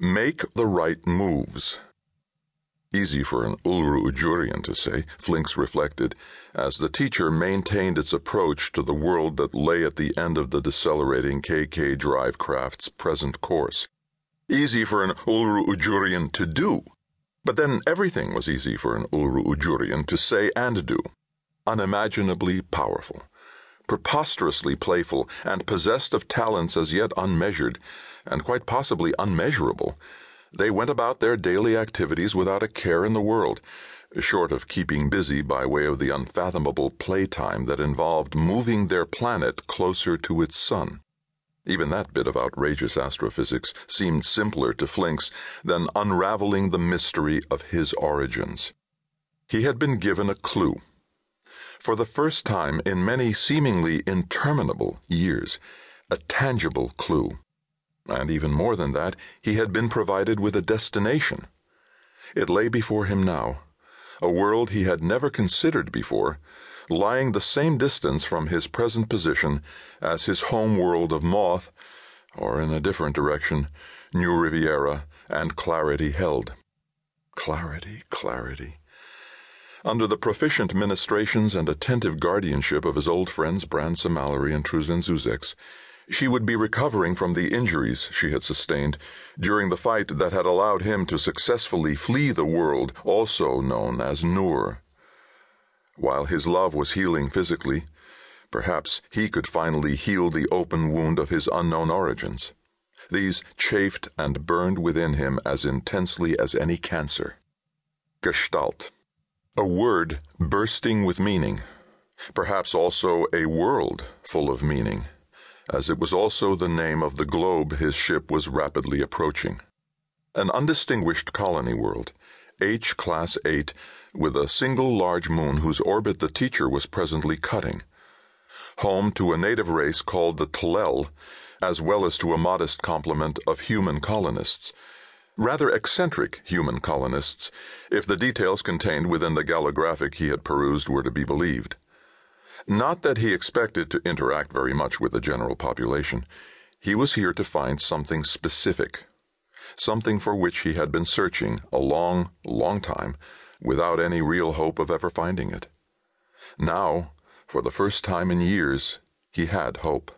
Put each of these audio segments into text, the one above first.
Make the right moves. Easy for an Ulru Ujurian to say, Flinx reflected, as the teacher maintained its approach to the world that lay at the end of the decelerating KK Drive craft's present course. Easy for an Ulru Ujurian to do. But then everything was easy for an Ulru Ujurian to say and do. Unimaginably powerful preposterously playful, and possessed of talents as yet unmeasured, and quite possibly unmeasurable, they went about their daily activities without a care in the world, short of keeping busy by way of the unfathomable playtime that involved moving their planet closer to its sun. Even that bit of outrageous astrophysics seemed simpler to Flinx than unraveling the mystery of his origins. He had been given a clue for the first time in many seemingly interminable years, a tangible clue. And even more than that, he had been provided with a destination. It lay before him now, a world he had never considered before, lying the same distance from his present position as his home world of Moth, or in a different direction, New Riviera and Clarity Held. Clarity, clarity. Under the proficient ministrations and attentive guardianship of his old friends Bran Tse-Mallory and Truzenzuzex, she would be recovering from the injuries she had sustained during the fight that had allowed him to successfully flee the world also known as Nur. While his love was healing physically, perhaps he could finally heal the open wound of his unknown origins. These chafed and burned within him as intensely as any cancer. Gestalt. A word bursting with meaning, perhaps also a world full of meaning, as it was also the name of the globe his ship was rapidly approaching. An undistinguished colony world, H Class 8, with a single large moon whose orbit the teacher was presently cutting. Home to a native race called the Tlel, as well as to a modest complement of human colonists rather eccentric human colonists, if the details contained within the gallographic he had perused were to be believed. Not that he expected to interact very much with the general population. He was here to find something specific, something for which he had been searching a long, long time without any real hope of ever finding it. Now, for the first time in years, he had hope.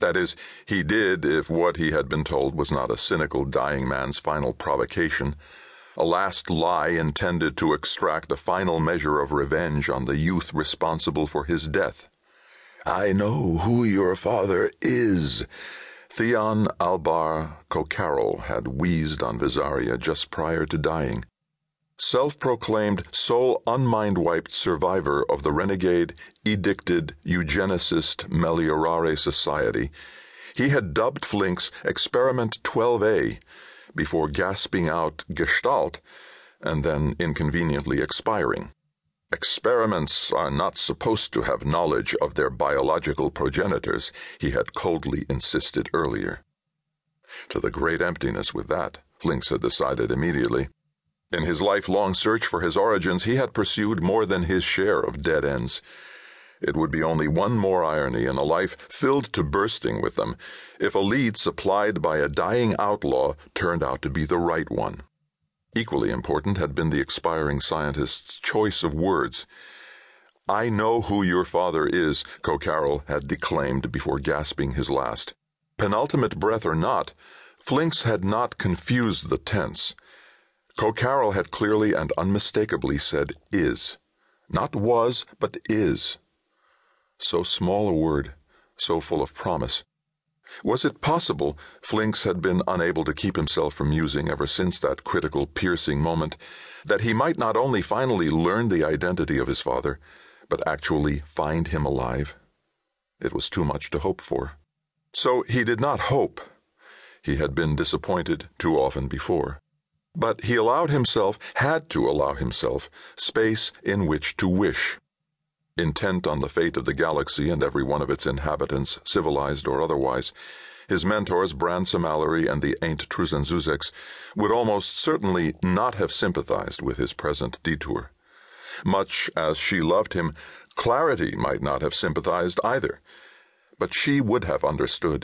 That is, he did if what he had been told was not a cynical dying man's final provocation, a last lie intended to extract a final measure of revenge on the youth responsible for his death. I know who your father is. Theon Albar Kokarol had wheezed on Visaria just prior to dying self proclaimed sole unmind wiped survivor of the renegade, edicted eugenicist Meliorare Society, he had dubbed Flinx Experiment 12A before gasping out Gestalt and then inconveniently expiring. Experiments are not supposed to have knowledge of their biological progenitors, he had coldly insisted earlier. To the great emptiness with that, Flinx had decided immediately. In his lifelong search for his origins, he had pursued more than his share of dead ends. It would be only one more irony in a life filled to bursting with them if a lead supplied by a dying outlaw turned out to be the right one. Equally important had been the expiring scientist's choice of words. I know who your father is, Kokarol had declaimed before gasping his last. Penultimate breath or not, Flinx had not confused the tense. Kokarol had clearly and unmistakably said is. Not was, but is. So small a word, so full of promise. Was it possible Flinx had been unable to keep himself from musing ever since that critical, piercing moment that he might not only finally learn the identity of his father, but actually find him alive? It was too much to hope for. So he did not hope. He had been disappointed too often before. But he allowed himself, had to allow himself, space in which to wish. Intent on the fate of the galaxy and every one of its inhabitants, civilized or otherwise, his mentors, Bran Tse-Mallory and the Aint Truzenzuzex, would almost certainly not have sympathized with his present detour. Much as she loved him, Clarity might not have sympathized either. But she would have understood.